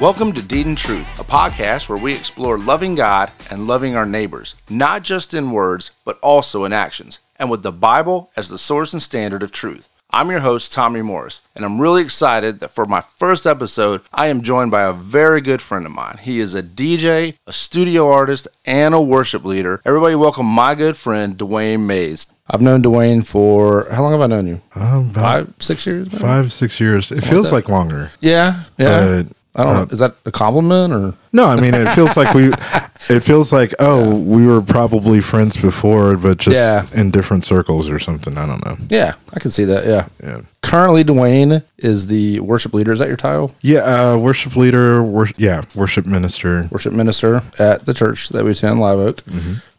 Welcome to Deed and Truth, a podcast where we explore loving God and loving our neighbors, not just in words, but also in actions, and with the Bible as the source and standard of truth. I'm your host, Tommy Morris, and I'm really excited that for my first episode, I am joined by a very good friend of mine. He is a DJ, a studio artist, and a worship leader. Everybody, welcome my good friend, Dwayne Mays. I've known Dwayne for how long have I known you? Um, Five, six years? maybe? five, six years. It feels like longer. Yeah, yeah. But, I don't uh, know. Is that a compliment or? No, I mean it feels like we. It feels like oh, we were probably friends before, but just Yeah. in different circles or something. I don't know. Yeah, I can see that. Yeah. Yeah, Currently, Dwayne is the worship leader. Is that your title? yeah. Uh, worship leader. Wor- yeah, worship minister. Worship minister at the church that we attend, Live Oak.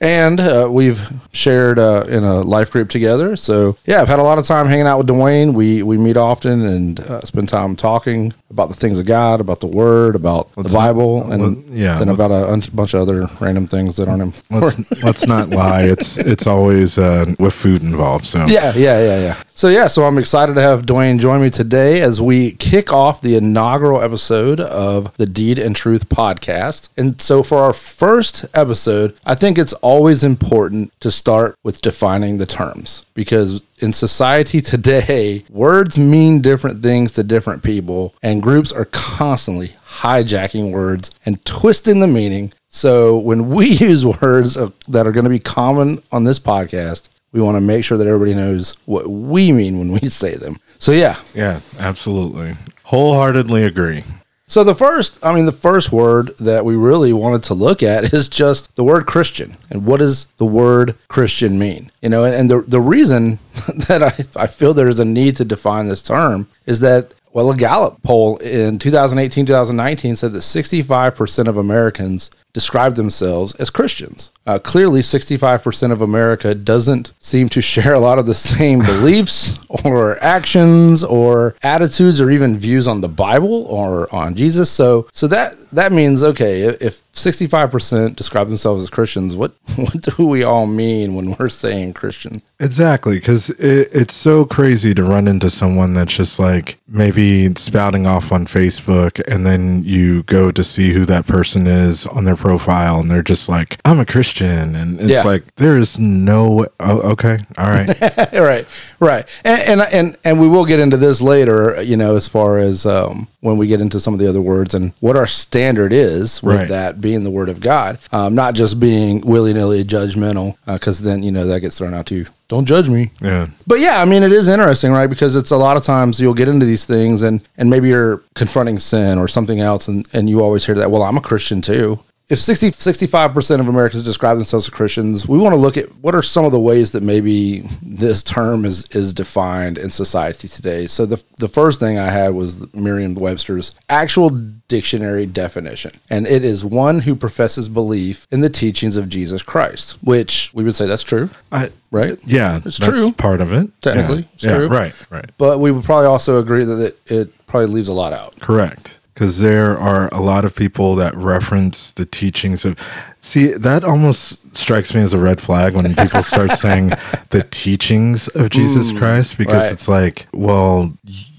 And uh, we've shared uh, in a life group together. So, yeah, I've had a lot of time hanging out with Dwayne. We, we meet often and uh, spend time talking about the things of God, about the Word, about the Bible, and, let- yeah, and let- about a un- bunch of other random things that aren't important. Let's let's not lie. It's it's always uh, with food involved. So Yeah, yeah, yeah, yeah. So yeah, so I'm excited to have Dwayne join me today as we kick off the inaugural episode of the Deed and Truth podcast. And so for our first episode, I think it's always important to start with defining the terms because in society today, words mean different things to different people, and groups are constantly hijacking words and twisting the meaning. So when we use words that are going to be common on this podcast, we want to make sure that everybody knows what we mean when we say them. So yeah. yeah, absolutely, wholeheartedly agree. So the first, I mean, the first word that we really wanted to look at is just the word Christian, and what does the word Christian mean? You know, and the the reason that I I feel there's a need to define this term is that well, a Gallup poll in 2018 2019 said that 65% of Americans describe themselves as Christians. Uh, clearly, 65% of America doesn't seem to share a lot of the same beliefs or actions or attitudes or even views on the Bible or on Jesus. So, so that that means okay, if 65% describe themselves as Christians, what what do we all mean when we're saying Christian? Exactly, because it, it's so crazy to run into someone that's just like maybe spouting off on Facebook, and then you go to see who that person is on their profile, and they're just like, "I'm a Christian," and it's Yeah. like there is no. Oh, okay, all right, right, right, and, and and and we will get into this later. You know, as far as um, when we get into some of the other words and what our standard is with Right. that being the word of God, um, not just being willy nilly judgmental, because then you know that gets thrown out too. Don't judge me. yeah, But yeah, I mean, it is interesting, right? Because it's a lot of times you'll get into these things and, and maybe you're confronting sin or something else. And, and you always hear that, well, I'm a Christian too. If 60, 65% of Americans describe themselves as Christians, we want to look at what are some of the ways that maybe this term is, is defined in society today. So the, the first thing I had was Merriam Webster's actual dictionary definition. And it is one who professes belief in the teachings of Jesus Christ, which we would say that's true, I, right? yeah, It's that's true. part of it. Technically, yeah, it's yeah, true. right, right. but we would probably also agree that it, it probably leaves a lot out. Correct. Because there are a lot of people that reference the teachings of. See, that almost strikes me as a red flag when people start saying the teachings of Jesus Christ, because right. it's like, well,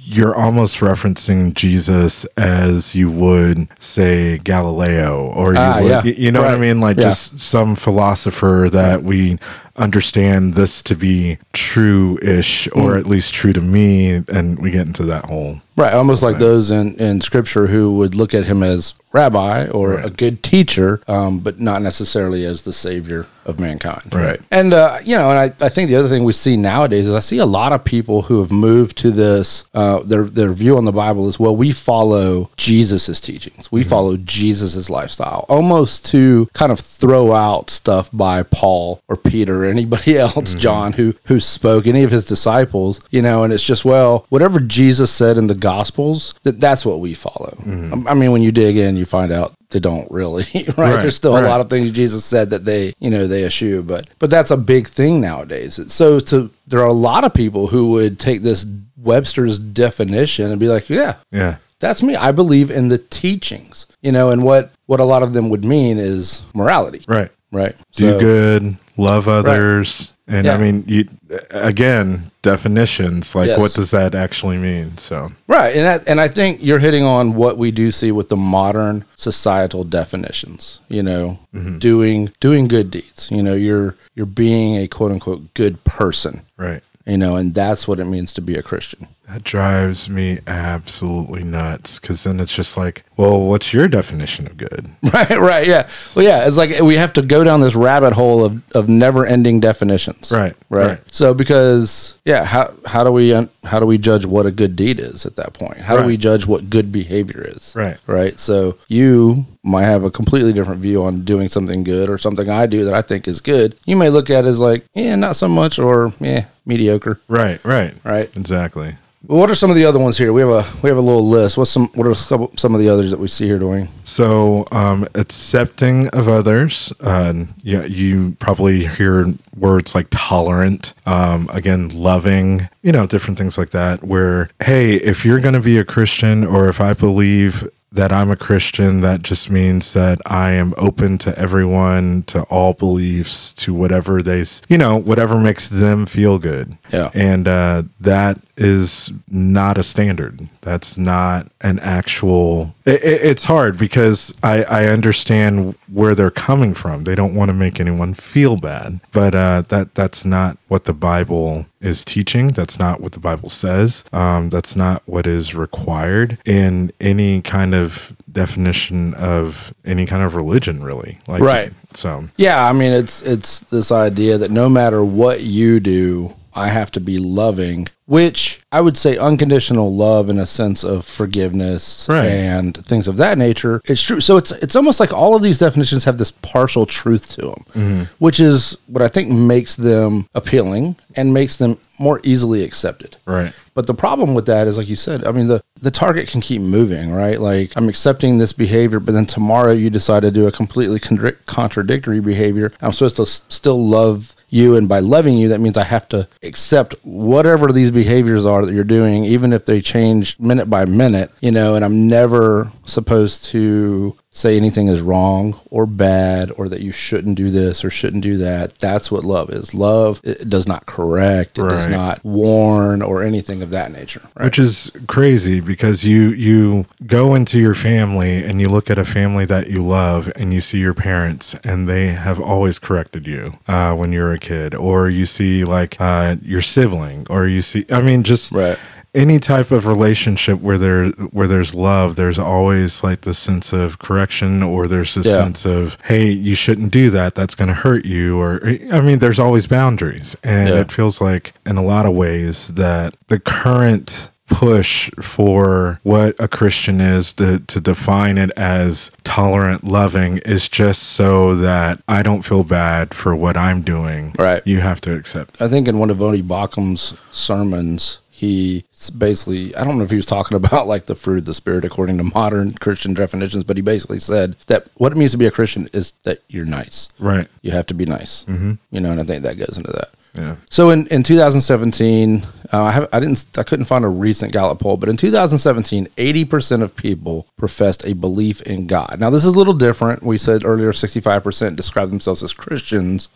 you're almost referencing Jesus as you would say Galileo, or you Ah, would, yeah. you know what I mean? Like Yeah. just some philosopher that we understand this to be true ish, Mm. or at least true to me. And we get into that whole. Right, almost like those in, in scripture who would look at him as rabbi or a good teacher, um, but not necessarily as the savior of mankind. Right. And, uh, you know, and I, I think the other thing we see nowadays is I see a lot of people who have moved to this, uh, their, their view on the Bible is, well, we follow Jesus's teachings. We follow Jesus's lifestyle, almost to kind of throw out stuff by Paul or Peter anybody else, mm-hmm. John, who, who spoke, any of his disciples, you know, and it's just, well, whatever Jesus said in the Gospels, that that's what we follow. I I mean, when you dig in, you find out they don't really, right? Right, There's still a lot of things Jesus said that they, you know, they eschew, but but that's a big thing nowadays. So to there are a lot of people who would take this Webster's definition and be like, yeah, Yeah. that's me. I believe in the teachings, you know, and what what a lot of them would mean is morality. Right. Right. do So- good, love others, and I mean, you again definitions like Yes. what does that actually mean? So Right, and that, and I think you're hitting on what we do see with the modern societal definitions. You know, Mm-hmm. doing doing good deeds. You know, you're you're being a quote unquote good person. right. You know, and that's what it means to be a Christian. That drives me absolutely nuts because then it's just like, well, what's your definition of good? Right, right, yeah. Well, yeah, it's like we have to go down this rabbit hole of, of never ending definitions. Right, right, right. So because yeah, how how do we how do we judge what a good deed is at that point? How do we judge what good behavior is? Right. right. So you might have a completely different view on doing something good or something I do that I think is good. You may look at it as like, yeah, not so much, or yeah, mediocre. Right, right, Right. Exactly. Well, what are some of the other ones here? We have a we have a little list. What's some what are some, of the others that we see here doing? So, um, accepting of others. Uh, yeah, you probably hear words like tolerant. Um, again, loving. You know, different things like that. Where, hey, if you're going to be a Christian, or if I believe that I'm a Christian, that just means that I am open to everyone, to all beliefs, to whatever they, you know, whatever makes them feel good. Yeah. And uh, that is not a standard. That's not an actual. It, it- it's hard because I, I understand where they're coming from. They don't want to make anyone feel bad, but uh, that that's not what the Bible is teaching. That's not what the Bible says. Um, that's not what is required in any kind of definition of any kind of religion, really. Like, Right. So Yeah, I mean it's it's this idea that no matter what you do, I have to be loving, which I would say unconditional love in a sense of forgiveness Right. and things of that nature. It's true. So it's it's almost like all of these definitions have this partial truth to them, Mm-hmm. which is what I think makes them appealing and makes them more easily accepted. right. But the problem with that is, like you said, I mean, the, the target can keep moving, right? Like, I'm accepting this behavior, but then tomorrow you decide to do a completely contra- contradictory behavior. I'm supposed to s- still love you. And by loving you, that means I have to accept whatever these behaviors are that you're doing, even if they change minute by minute, you know, and I'm never supposed to say anything is wrong or bad or that you shouldn't do this or shouldn't do that. That's what love is. Love it does not correct, it does not warn or anything of that nature. Right? which is crazy because you you go into your family and you look at a family that you love and you see your parents and they have always corrected you uh, when you're a kid or you see like uh, your sibling or you see i mean just Right. Any type of relationship where there where there's love there's always like this sense of correction or there's this Yeah. sense of hey you shouldn't do that that's going to hurt you or i mean there's always boundaries and Yeah. it feels like in a lot of ways that the current push for what a christian is to, to define it as tolerant loving is just so that i don't feel bad for what i'm doing Right. you have to accept I think in one of Voddie Baucham's sermons, he basically, I don't know if he was talking about like the fruit of the spirit according to modern Christian definitions, but he basically said that what it means to be a Christian is that you're nice. right You have to be nice. Mm-hmm. You know, and I think that goes into that. yeah So in, in 2017, uh, I have I didn't I couldn't find a recent Gallup poll, but in 2017, 80% of people professed a belief in God. Now this is a little different. We said earlier 65% describe themselves as Christians.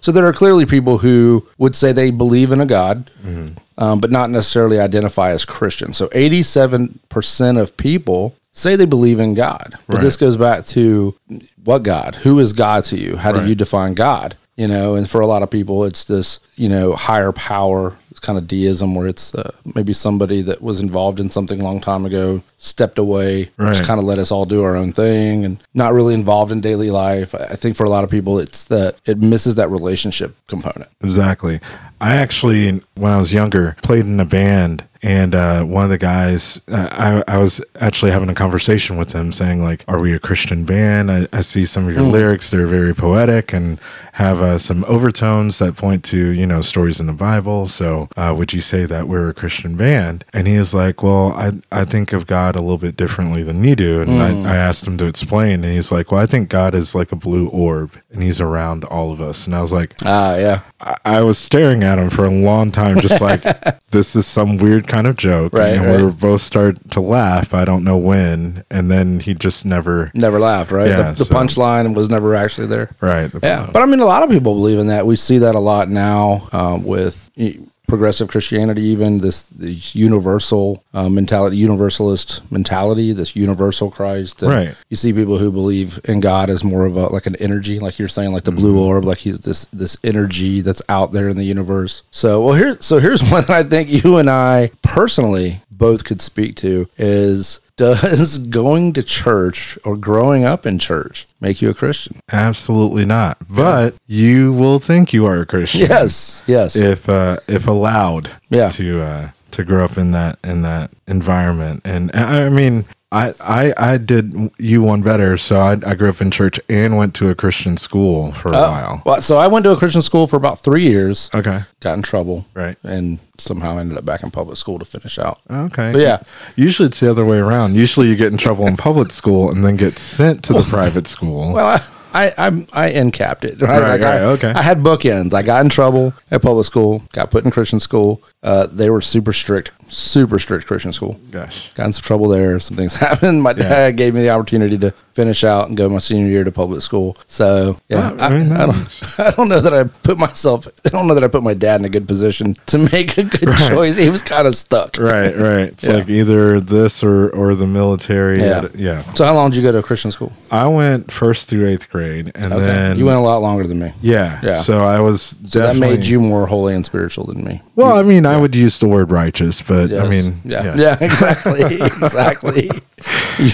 So there are clearly people who would say they believe in a God, um, but not necessarily identify as Christian. So 87% of people say they believe in God. But Right. this goes back to what God? Who is God to you? How do Right. you define God? You know, and for a lot of people, it's this, you know, higher power kind of deism where it's uh, maybe somebody that was involved in something a long time ago stepped away, just kind of let us all do our own thing and not really involved in daily life. I think for a lot of people, it's that it misses that relationship component. Exactly. I actually, when I was younger, played in a band, and uh, one of the guys, uh, I, I was actually having a conversation with him, saying like, "Are we a Christian band? I, I see some of your lyrics; they're very poetic and have uh, some overtones that point to you know stories in the Bible. So, uh, would you say that we're a Christian band?" And he was like, "Well, I I think of God a little bit differently than you do." And I, I asked him to explain, and he's like, "Well, I think God is like a blue orb, and He's around all of us." And I was like, Ah, yeah. I, I was staring at him for a long time, just like this is some weird kind of joke. Right, and right. we were both start to laugh. I don't know when, and then he just never. Never laughed, right? Yeah, the the so- punchline was never actually there. Right. Yeah, but I mean, a lot of people believe in that. We see that a lot now um, with progressive Christianity, even this, this universal uh, mentality, universalist mentality, this universal Christ. And Right. You see people who believe in God as more of a like an energy, like you're saying, like the Mm-hmm. blue orb, like he's this this energy that's out there in the universe. So, well, here, so here's one that I think you and I personally both could speak to is. Does going to church or growing up in church make you a Christian? Absolutely not. But you will think you are a Christian. Yes, yes. If uh, if allowed. Yeah. To uh, to grow up in that in that environment, and I mean. I, I, I did you one better. So I, I grew up in church and went to a Christian school for a oh, while. Well, so I went to a Christian school for about three years. Okay. Got in trouble, Right. and somehow ended up back in public school to finish out. Okay. But yeah. Usually it's the other way around. Usually you get in trouble in public school and then get sent to the private school. Well, I I I'm, I end capped it. Right, Right, Like, I, right, okay. I had bookends. I got in trouble at public school. Got put in Christian school. Uh, they were super strict, super strict Christian school. Gosh. Got in some trouble there. Some things happened. My dad gave me the opportunity to finish out and go my senior year to public school. So yeah, Well, I mean, I, don't, I don't know that I put myself. I don't know that I put my dad in a good position to make a good choice. He was kind of stuck. Right, right. It's Yeah. like either this or or the military. Yeah. yeah. So how long did you go to a Christian school? I went first through eighth grade, and Okay, then you went a lot longer than me. yeah, Yeah. So I was So that made you more holy and spiritual than me. Well, I mean, I would use the word righteous, but I mean, yeah, yeah, exactly, exactly.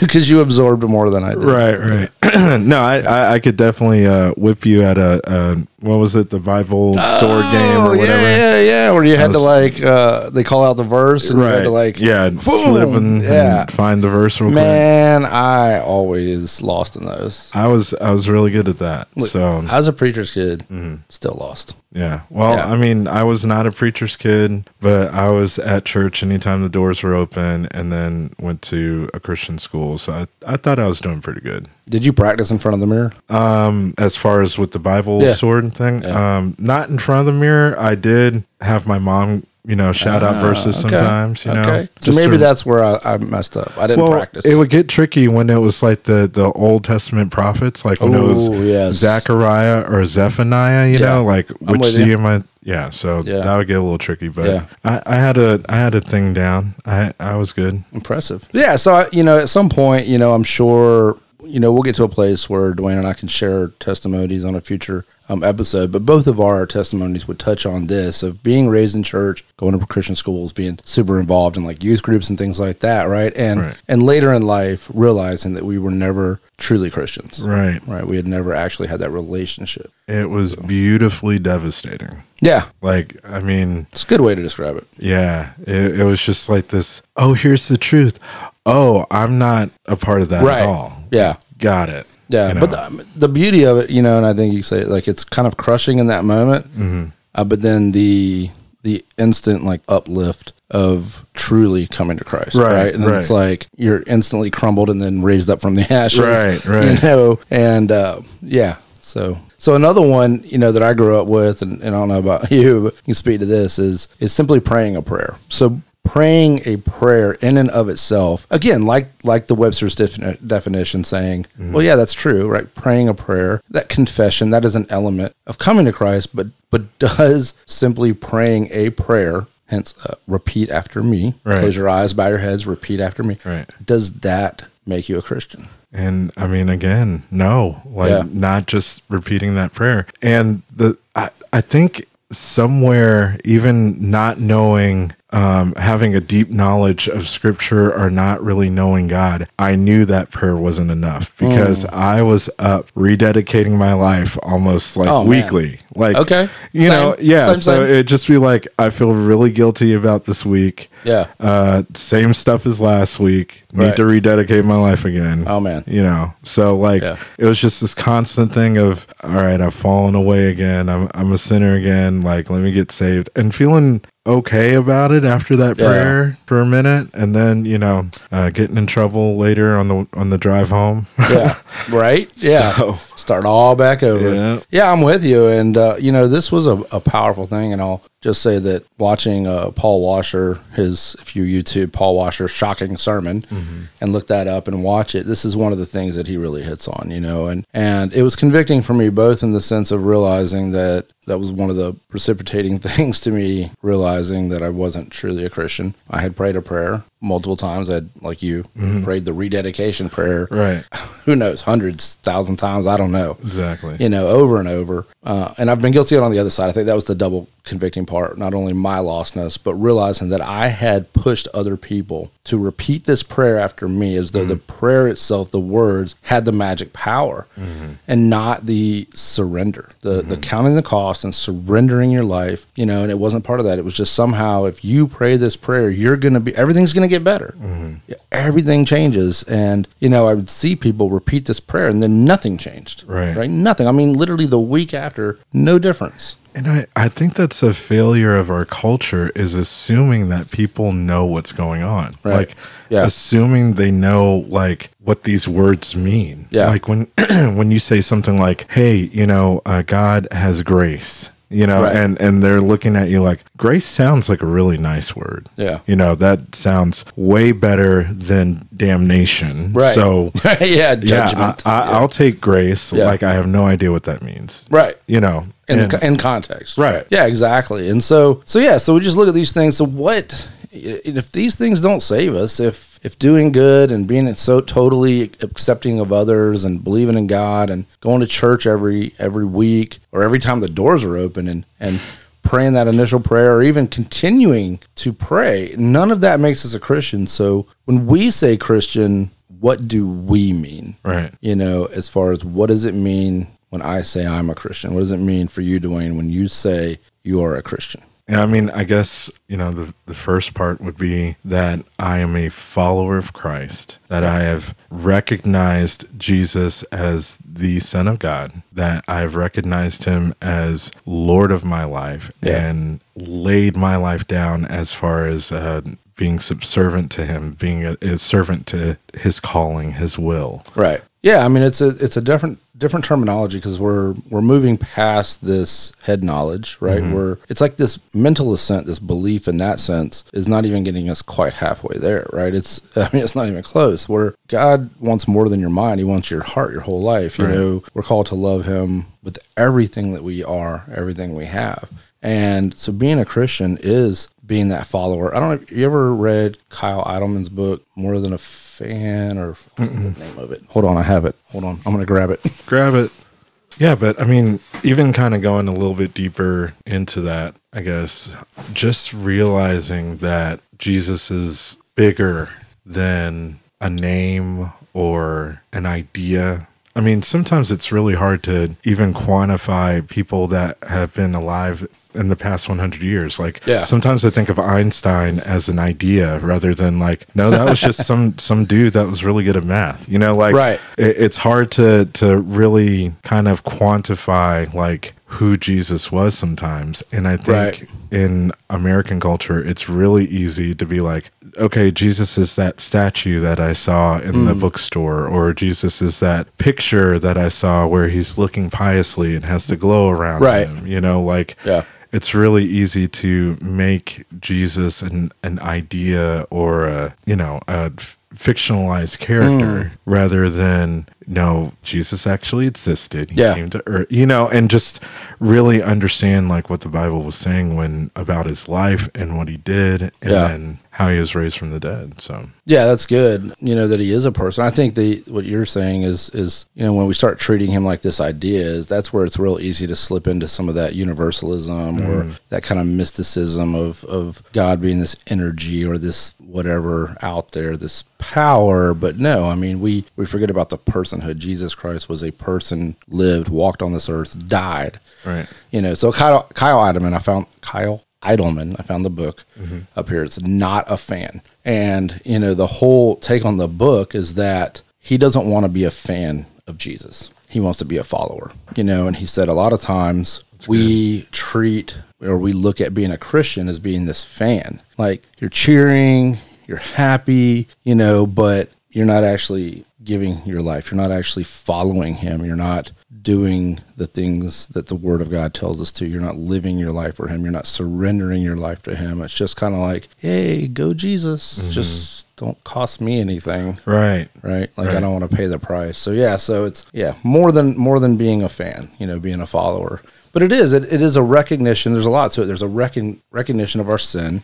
Because you, absorbed more than I did. Right, right. no, I, I, I could definitely uh, whip you at a, a what was it, the Bible sword game Oh, or whatever. Yeah, yeah, yeah. Where you had to like, uh, they call out the verse and you had to like, yeah, slip and, yeah. and find the verse real quick. Man, I always lost in those. I was I was really good at that. so I was a preacher's kid, still lost. yeah. Well, Yeah. I mean, I was not a preacher's kid, but I was at church anytime the doors were open, and then went to a Christian school. So I I thought I was doing pretty good. Did you practice in front of the mirror? Um, as far as with the Bible Yeah. sword thing, Yeah. um, not in front of the mirror. I did have my mom, you know, shout out verses Ah, Okay. sometimes. You know. So just maybe to- that's where I, I messed up. I didn't well, practice. it would get tricky when it was like the the Old Testament prophets, like when it was Ooh, yes. Zechariah or Zephaniah. You Yeah. know, like which with am I? Yeah, so Yeah. that would get a little tricky, but Yeah. I, I had a I had a thing down. I I was good. Impressive. Yeah. So, I, you know, at some point, you know, I'm sure, you know, we'll get to a place where Dwayne and I can share testimonies on a future um, episode, but both of our testimonies would touch on this of being raised in church, going to Christian schools, being super involved in like youth groups and things like that. Right. And, Right. and later in life, realizing that we were never truly Christians. Right. Right. We had never actually had that relationship. It was beautifully devastating. Yeah. Like I mean, It's a good way to describe it. Yeah, it, it was just like this. Oh, here's the truth. Oh, I'm not a part of that Right. at all. Yeah. Got it. Yeah, You know? but the, the beauty of it, you know, and I think you say like it's kind of crushing in that moment, Mm-hmm. uh, but then the the instant like uplift of truly coming to Christ, right? Right, And then it's like you're instantly crumbled and then raised up from the ashes, Right, right. You know, and uh, yeah, so so another one, you know, that I grew up with, and, and I don't know about you, but you can speak to this is is simply praying a prayer. So praying a prayer in and of itself again like like the webster's defini- definition saying well yeah that's true right praying a prayer that confession that is an element of coming to christ but but does simply praying a prayer hence uh, repeat after me Right. close your eyes bow your heads repeat after me Right. does that make you a christian And I mean, again, no, like Yeah. not just repeating that prayer. And the I, I think somewhere, even not knowing, um, having a deep knowledge of Scripture or not really knowing God, I knew that prayer wasn't enough because I was up rededicating my life almost like Mm. Oh, man. weekly. Like, Okay. you know, yeah. Same, so same. it'd just be like, I feel really guilty about this week. Yeah Uh, same stuff as last week. Need Right. to rededicate my life again. Oh, man. You know, so like Yeah. it was just this constant thing of, all right, I've fallen away again. I'm I'm a sinner again. Like, let me get saved and feeling okay about it after that Yeah. prayer for a minute, and then you know, uh, getting in trouble later on the on the drive home. yeah right yeah So- start all back over Yeah. yeah i'm with you and uh, you know this was a, a powerful thing and i'll just say that watching uh, Paul Washer, his if you YouTube Paul Washer shocking sermon, Mm-hmm. and look that up and watch it, this is one of the things that he really hits on, you know, and and it was convicting for me both in the sense of realizing that that was one of the precipitating things to me realizing that I wasn't truly a Christian. I had prayed a prayer multiple times. I had, like you, prayed the rededication prayer. Mm-hmm. Right. Who knows, hundreds, thousand times. I don't know Exactly. you know, over and over. Uh, and I've been guilty of it on the other side. I think that was the double convicting part. Not only my lostness, but realizing that I had pushed other people to repeat this prayer after me as though the mm-hmm. prayer itself, the words, had the magic power mm-hmm. and not the surrender, the, the mm-hmm. counting the cost and surrendering your life, you know, and it wasn't part of that. It was just somehow if you pray this prayer, you're going to be, everything's going to get better. Yeah, Everything changes. And, you know, I would see people repeat this prayer and then nothing changed. Right. Right. Nothing. I mean, literally the week after, no difference. And I, I think that's a failure of our culture is assuming that people know what's going on. Right. Like Yeah. assuming they know like what these words mean. Yeah. Like when when you say something like, "Hey, you know, uh, God has grace." You know, Right. and and they're looking at you like grace sounds like a really nice word. Yeah. You know, that sounds way better than damnation. Right. So yeah, yeah, judgment. I, I, I'll take grace. Yeah. Like I have no idea what that means. right. You know, In, and- in context. Right. Yeah, exactly. And so, so yeah, so we just look at these things. So what, if these things don't save us, if, if doing good and being so totally accepting of others and believing in God and going to church every, every week or every time the doors are open and, and, praying that initial prayer or even continuing to pray none of that makes us a christian so when we say christian what do we mean Right. you know, as far as what does it mean when I say I'm a Christian? What does it mean for you, Dwayne, when you say you are a Christian? Yeah, I mean, I guess, you know, the, the first part would be that I am a follower of Christ, that I have recognized Jesus as the Son of God, that I have recognized him as Lord of my life Yeah. and laid my life down as far as uh, being subservient to him, being a, a servant to his calling, his will. Right. Yeah, I mean it's a it's a different different terminology because we're we're moving past this head knowledge, right? Mm-hmm. We're it's like this mental assent, this belief in that sense is not even getting us quite halfway there, right? It's I mean it's not even close. Where God wants more than your mind; He wants your heart, your whole life. You know, we're called to love Him with everything that we are, everything we have. And so being a Christian is being that follower. I don't know. if You ever read Kyle Idleman's book, More Than a Fan, or what's the name of it? Hold on, I have it. Hold on, I'm gonna grab it. grab it. Yeah, but I mean, even kind of going a little bit deeper into that, I guess, just realizing that Jesus is bigger than a name or an idea. I mean, sometimes it's really hard to even quantify people that have been alive in the past 100 years. Like, Yeah. sometimes I think of Einstein as an idea rather than like, no, that was just some some dude that was really good at math. You know, like Right. it, it's hard to to really kind of quantify like who Jesus was sometimes. And I think Right. in American culture, it's really easy to be like, okay, Jesus is that statue that I saw in Mm. the bookstore, or Jesus is that picture that I saw where he's looking piously and has the glow around Right. him. You know, like Yeah. It's really easy to make Jesus an an idea or a you know a f- fictionalized character mm. rather than no Jesus actually existed. He Yeah. came to earth, you know, and just really understand like what the Bible was saying when about his life and what he did and Yeah. then how he was raised from the dead. So Yeah, that's good. You know that he is a person. I think the what you're saying is is you know when we start treating him like this idea is that's where it's real easy to slip into some of that universalism or mm. that kind of mysticism of of God being this energy or this whatever out there, this power. But no, I mean we we forget about the personhood. Jesus Christ was a person, lived, walked on this earth, died. right. You know, so Kyle Kyle Idleman, I found Kyle Idleman, I found the book mm-hmm. up here. It's not a fan. And, you know, the whole take on the book is that he doesn't want to be a fan of Jesus. He wants to be a follower. You know, and he said a lot of times we treat or we look at being a Christian as being this fan. Like you're cheering, you're happy, you know, but you're not actually giving your life. You're not actually following him. You're not doing the things that the word of God tells us to. You're not living your life for him. You're not surrendering your life to him. It's just kind of like, hey, go Jesus. Mm-hmm. Just don't cost me anything. Right. Right. Like Right. I don't want to pay the price. So yeah, so it's yeah, more than more than being a fan, you know, being a follower. But it is, it, it is a recognition. There's a lot to it. There's a recon, recognition of our sin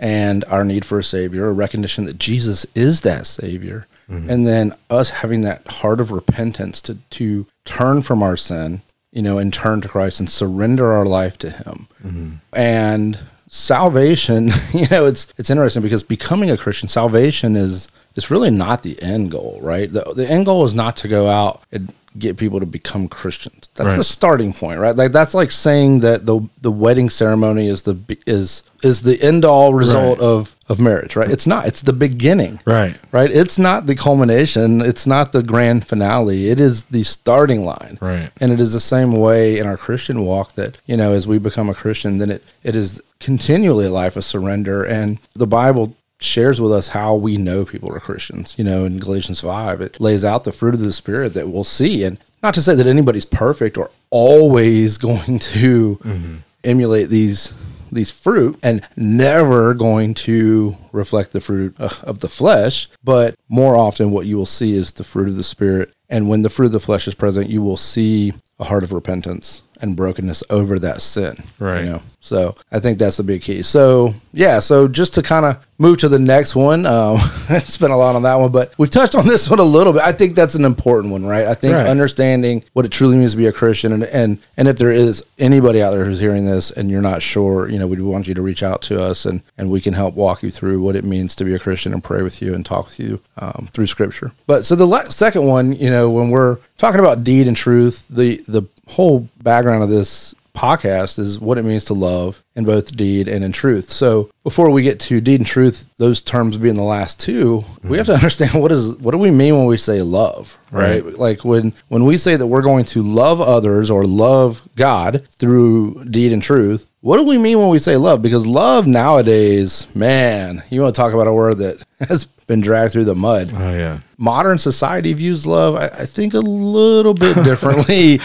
and our need for a savior, a recognition that Jesus is that savior. Mm-hmm. And then us having that heart of repentance to to turn from our sin, you know, and turn to Christ and surrender our life to him. Mm-hmm. And salvation, you know, it's it's interesting because becoming a Christian, salvation is is really not the end goal, right? The the end goal is not to go out and get people to become Christians. That's Right. the starting point, right? Like that's like saying that the the wedding ceremony is the is is the end all result Right. of of marriage, right? It's not. It's the beginning. Right. Right? It's not the culmination, it's not the grand finale. It is the starting line. Right. And it is the same way in our Christian walk that, you know, as we become a Christian, then it, it is continually a life of surrender. And the Bible shares with us how we know people are Christians. You know, in Galatians 5, it lays out the fruit of the Spirit that we'll see. And not to say that anybody's perfect or always going to emulate these these fruit and never going to reflect the fruit uh, of the flesh but more often what you will see is the fruit of the spirit and when the fruit of the flesh is present you will see a heart of repentance and brokenness over that sin Right. you know so i think that's the big key. So yeah so just to kind of move to the next one um i spent a lot on that one but we've touched on this one a little bit. I think that's an important one right? I think Right. understanding what it truly means to be a christian and and and if there is anybody out there who's hearing this and you're not sure you know we want you to reach out to us and and we can help walk you through what it means to be a christian and pray with you and talk with you um, through scripture. But so the la- second one you know when we're talking about deed and truth the the whole background of this podcast is what it means to love in both deed and in truth. So before we get to deed and truth, those terms being the last two, we have to understand what is what do we mean when we say love, right? Right. Like when when we say that we're going to love others or love God through deed and truth, what do we mean when we say love? Because love nowadays, man, you want to talk about a word that has been dragged through the mud Oh yeah. modern society views love, I, I think, a little bit differently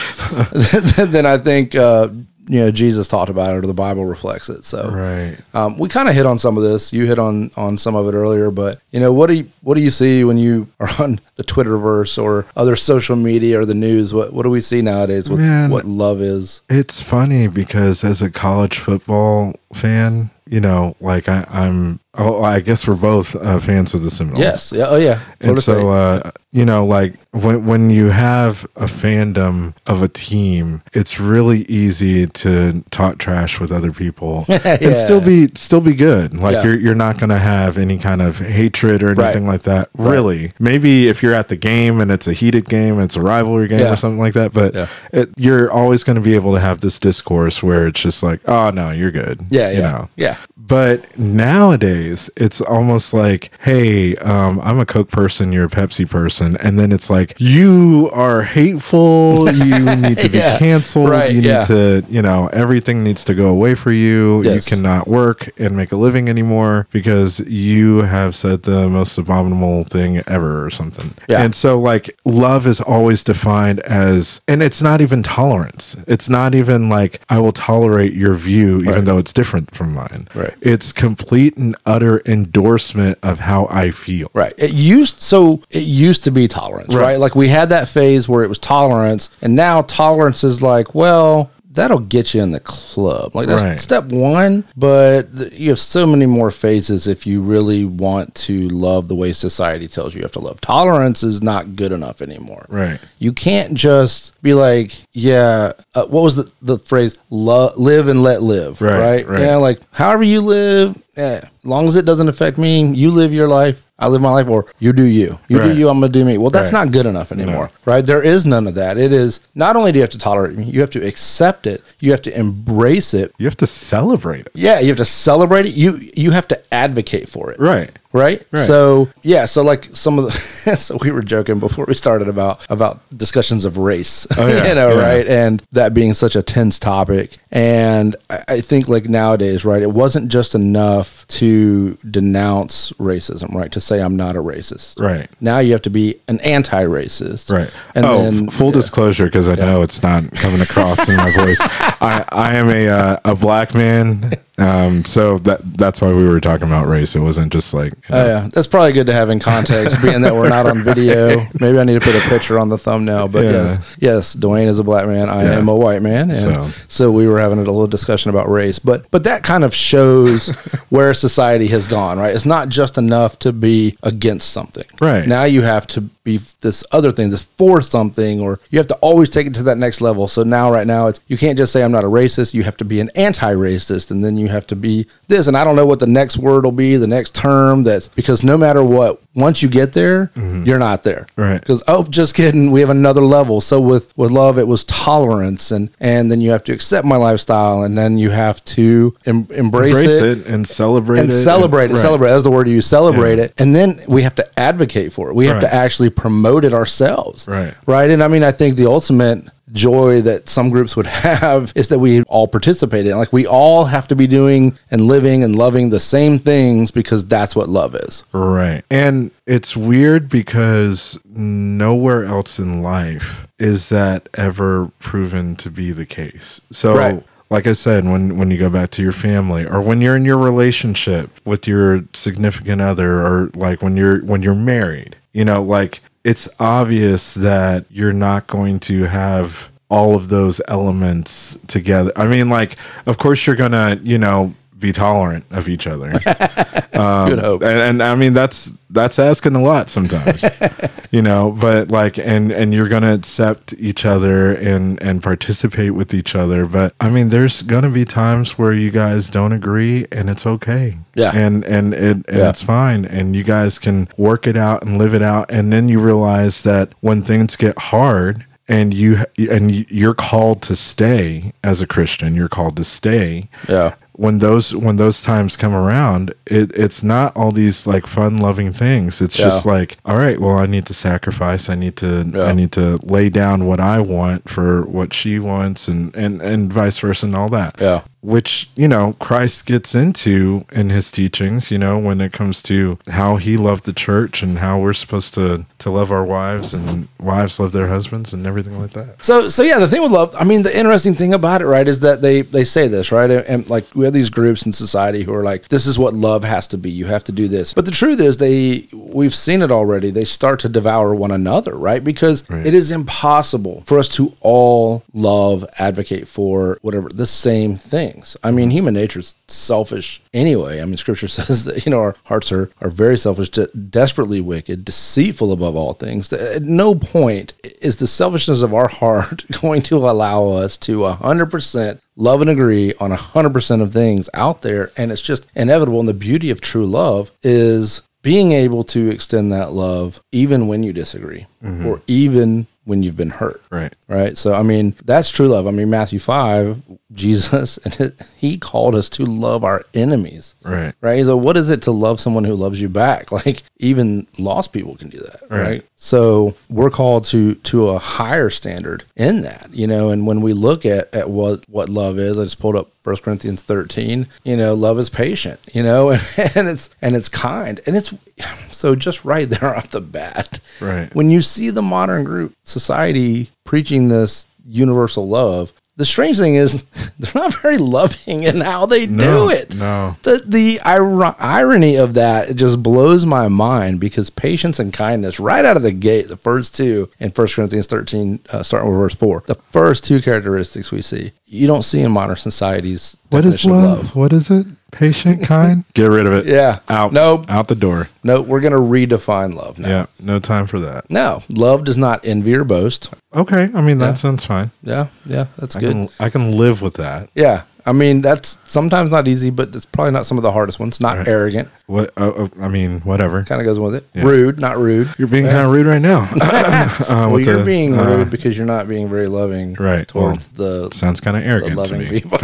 than, than I think uh, you know Jesus talked about it or the Bible reflects it. So Right. um, we kind of hit on some of this. You hit on on some of it earlier, but you know what do you what do you see when you are on the Twitterverse or other social media or the news? What what do we see nowadays with Man. what love is? It's funny because as a college football fan, you know, like I, I'm, oh, I guess we're both uh, fans of the Seminoles. Yes. Yeah. Oh yeah. And so, uh, you know, like when when you have a fandom of a team, it's really easy to talk trash with other people and still be still be good. Like Yeah. you're you're not going to have any kind of hatred or anything Right. like that. Really, maybe if you're at the game and it's a heated game, it's a rivalry game Yeah. or something like that. But Yeah. it, you're always going to be able to have this discourse where it's just like, oh no, you're good. yeah. you Yeah. know? Yeah. But nowadays, it's almost like, hey, um, I'm a Coke person, you're a Pepsi person. And then it's like, you are hateful. You need to be Yeah, canceled. right, you need yeah. to, you know, everything needs to go away for you. Yes. You cannot work and make a living anymore because you have said the most abominable thing ever or something. Yeah. And so, like, love is always defined as, and it's not even tolerance. It's not even like, I will tolerate your view, even Right. though it's different from mine. Right. It's complete and utter endorsement of how I feel. Right. It used so it used to be tolerance, right? Right. Like we had that phase where it was tolerance, and now tolerance is like, well, that'll get you in the club. Like that's Right. step one, but you have so many more phases if you really want to love the way society tells you you have to love. Tolerance is not good enough anymore. Right. You can't just be like, yeah, uh, what was the, the phrase? Lo- live and let live. Right, Right. right. Yeah. Like, however you live, yeah, as long as it doesn't affect me, you live your life. I live my life, or you do you. You do you. I'm gonna do me. Well, that's Right. not good enough anymore, right? There is none of that. It is not only do you have to tolerate me, you have to accept it. You have to embrace it. You have to celebrate it. Yeah, you have to celebrate it. You you have to advocate for it. Right. Right? Right. So yeah, so like some of the so we were joking before we started about about discussions of race, Oh, yeah, you know, yeah. right? And that being such a tense topic, and I, I think like nowadays, right, it wasn't just enough to denounce racism, right? To say I'm not a racist, Right. Now you have to be an anti-racist, Right. And oh, then f- full yeah. disclosure, because I know it's not coming across in my voice. I, I am a uh, a black man, um, so that that's why we were talking about race. It wasn't just like you know, Oh yeah, that's probably good to have in context, being that we're not on video. Maybe I need to put a picture on the thumbnail. But Yeah. yes, yes, Dwayne is a black man. I Yeah. am a white man, and so. So- we were having a little discussion about race. But but that kind of shows where society has gone. Right, it's not just enough to be against something. Right. now, you have to be this other thing, this for something, or you have to always take it to that next level. So now, right now, it's you can't just say I'm not a racist. You have to be an anti-racist, and then you have to be this. And I don't know what the next word will be, the next term. That's because no matter what, once you get there, mm-hmm. you're not there. Right. Because oh, just kidding, we have another level. So with with love, it was tolerance, and and then you have to accept my lifestyle, and then you have to em- embrace, embrace it it and celebrate and it celebrate it. right. Celebrate. That's the word you. Celebrate Yeah. it, and then we have to advocate for it. We have Right. to actually promote it ourselves. Right. Right. And I mean, I think the ultimate joy that some groups would have is that we all participate in. Like we all have to be doing and living and loving the same things because that's what love is. Right. And it's weird because nowhere else in life is that ever proven to be the case. So Right. like I said, when when you go back to your family or when you're in your relationship with your significant other or like when you're when you're married, you know, like it's obvious that you're not going to have all of those elements together. I mean, like, of course you're gonna, you know, be tolerant of each other. Um, Good hope. and, and I mean that's that's asking a lot sometimes, you know. But like, and and you're gonna accept each other and and participate with each other. But I mean, there's gonna be times where you guys don't agree, and it's okay. Yeah. and and it and Yeah. it's fine, and you guys can work it out and live it out. And then you realize that when things get hard. And you and you're called to stay as a Christian. You're called to stay Yeah. When those when those times come around it it's not all these like fun loving things it's just like all right well i need to sacrifice i need to Yeah. i need to lay down what i want for what she wants and and and vice versa and all that Yeah. Which you know christ gets into in his teachings you know when it comes to how he loved the church and how we're supposed to to love our wives and wives love their husbands and everything like that So, so yeah, the thing with love, I mean, the interesting thing about it, right, is that they they say this, right, and, and, like we have these groups in society who are like, this is what love has to be. You have to do this. But the truth is, they we've seen it already. They start to devour one another, right? Because Right. it is impossible for us to all love, advocate for whatever the same things. I mean, human nature is selfish anyway. I mean, Scripture says that you know our hearts are are very selfish, de- desperately wicked, deceitful above all things. At no point is the selfishness of our heart going to allow us to hundred percent love and agree on hundred percent of things out there, and it's just inevitable. And the beauty of true love is being able to extend that love even when you disagree mm-hmm. or even when you've been hurt. Right. Right? So i mean that's true love. I mean matthew 5 jesus and he called us to love our enemies. Right. Right? So what is it to love someone who loves you back? Like even lost people can do that right, Right. so we're called to to a higher standard in that you know? And when we look at at what what love is i just pulled up 1 corinthians 13 you know love is patient you know? And, and it's and it's kind. And it's so just right there off the bat Right. when you see the modern group society preaching this universal love the strange thing is they're not very loving in how they No, do it no. the the ir- irony of that it just blows my mind because patience and kindness right out of the gate the first two in 1 corinthians 13 uh, starting with verse 4 the first two characteristics we see you don't see in modern societies What is of love? What is it? Patient, kind. Get rid of it. Yeah. Out. Nope. Out the door. no we're going to redefine love now Yeah. No time for that. no love does not envy or boast Okay. I mean that Yeah. sounds fine. yeah yeah that's I good can I can live with that. yeah i mean that's sometimes not easy but it's probably not some of the hardest ones not arrogant What? Uh, uh, I mean, whatever. kind of goes with it rude not rude You're being kind of rude right now. uh, well, with you're the, being uh, rude because you're not being very loving Right, towards the, Sounds kind of the arrogant to loving me. people.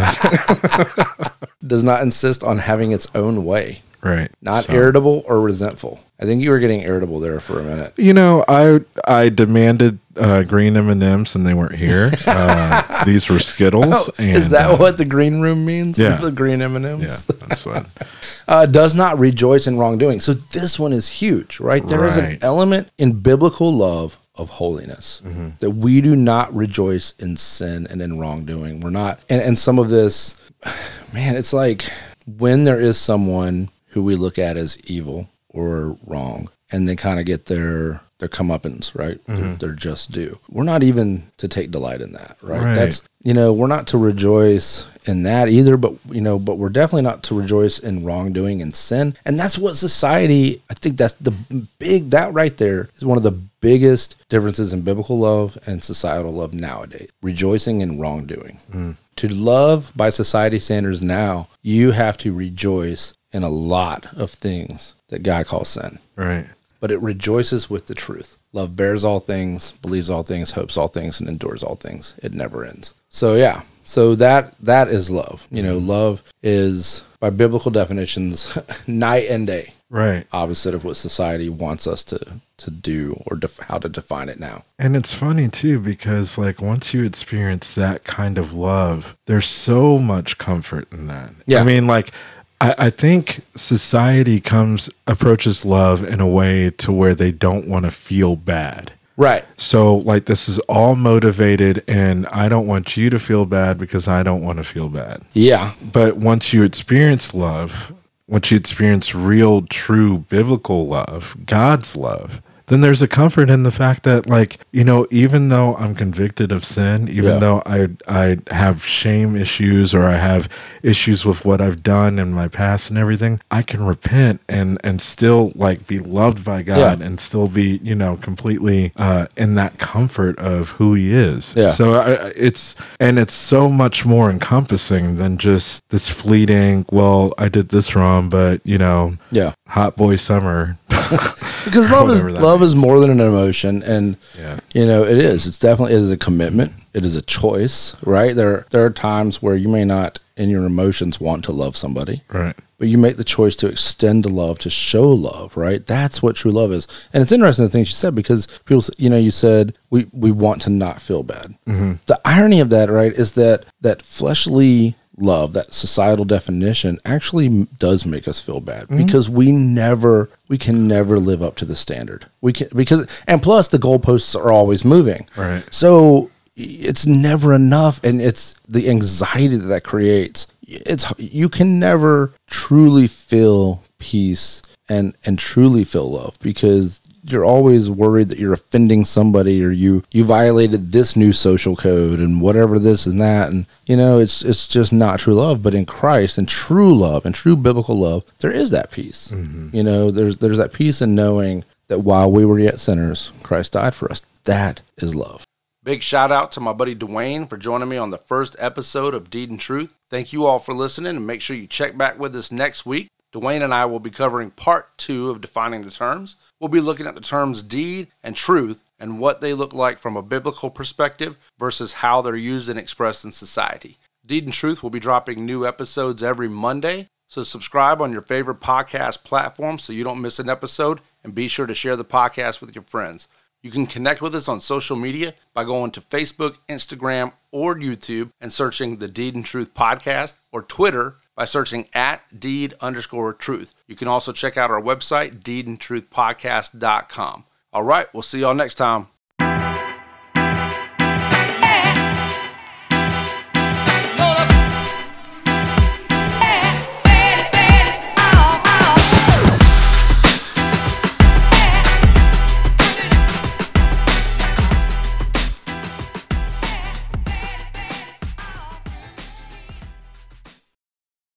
Does not insist on having its own way. Right. not So- irritable or resentful. I think you were getting irritable there for a minute. You know, I I demanded uh, green M and M's and they weren't here. Uh, these were Skittles. and, Oh, Is that uh, what the green room means? yeah. the green M and Yeah, M's. that's what. Uh, does not rejoice in wrongdoing. So this one is huge, right? There is an element in biblical love of holiness Mm-hmm. that we do not rejoice in sin and in wrongdoing. We're not, and and some of this, man, it's like when there is someone who we look at as evil or wrong, and they kind of get their their comeuppance, right? Mm-hmm. Their, their just due. We're not even to take delight in that, right? Right. That's you know we're not to rejoice in that either, but you know, but we're definitely not to rejoice in wrongdoing and sin, and that's what society. I think that's the big that right there is one of the biggest differences in biblical love and societal love nowadays. Rejoicing in wrongdoing. To love by society standards now, you have to rejoice in a lot of things that God calls sin Right. But it rejoices with the truth. Love bears all things, believes all things, hopes all things, and endures all things. It never ends. So yeah, so that that is love. You know, mm-hmm. love is by biblical definitions night and day, Right. opposite of what society wants us to to do or def- how to define it now. And it's funny too because like once you experience that kind of love, there's so much comfort in that. Yeah. I mean, like I, I think society comes approaches love in a way to where they don't want to feel bad. Right. So like this is all motivated and I don't want you to feel bad because I don't want to feel bad. Yeah. But once you experience love, once you experience real, true biblical love, God's love, then there's a comfort in the fact that, like, you know, even though I'm convicted of sin, even Yeah. though I I have shame issues or I have issues with what I've done in my past and everything, I can repent and and still like be loved by God Yeah. and still be, you know, completely uh, in that comfort of who He is. Yeah. So I, it's and it's so much more encompassing than just this fleeting. Well, I did this wrong, but you know, Yeah. Hot boy summer. Because love is love is more than an emotion and Yeah. you know it is. It's definitely it is a commitment. It is a choice right? There there are times where you may not in your emotions want to love somebody. Right. but you make the choice to extend love to show love right? That's what true love is. And it's interesting the things you said because people you know you said we we want to not feel bad. Mm-hmm. The irony of that right is that that fleshly love that societal definition actually does make us feel bad mm-hmm. because we never we can never live up to the standard. We can because and plus the goalposts are always moving. Right. so it's never enough and it's the anxiety that that creates. It's you can never truly feel peace and and truly feel love because you're always worried that you're offending somebody or you you violated this new social code and whatever this and that. And you know it's it's just not true love but in Christ and true love and true biblical love there is that peace. Mm-hmm. You know there's there's that peace in knowing that while we were yet sinners Christ died for us. That is love. Big shout out to my buddy Dwayne for joining me on the first episode of Deed and Truth. Thank you all for listening and make sure you check back with us next week. Dwayne and I will be covering part two of defining the terms. We'll be looking at the terms deed and truth and what they look like from a biblical perspective versus how they're used and expressed in society. Deed and Truth will be dropping new episodes every Monday, so subscribe on your favorite podcast platform so you don't miss an episode and be sure to share the podcast with your friends. You can connect with us on social media by going to Facebook, Instagram, or YouTube and searching the Deed and Truth podcast or Twitter by searching at deed underscore truth. You can also check out our website, deedandtruthpodcast.com. All right, we'll see y'all next time.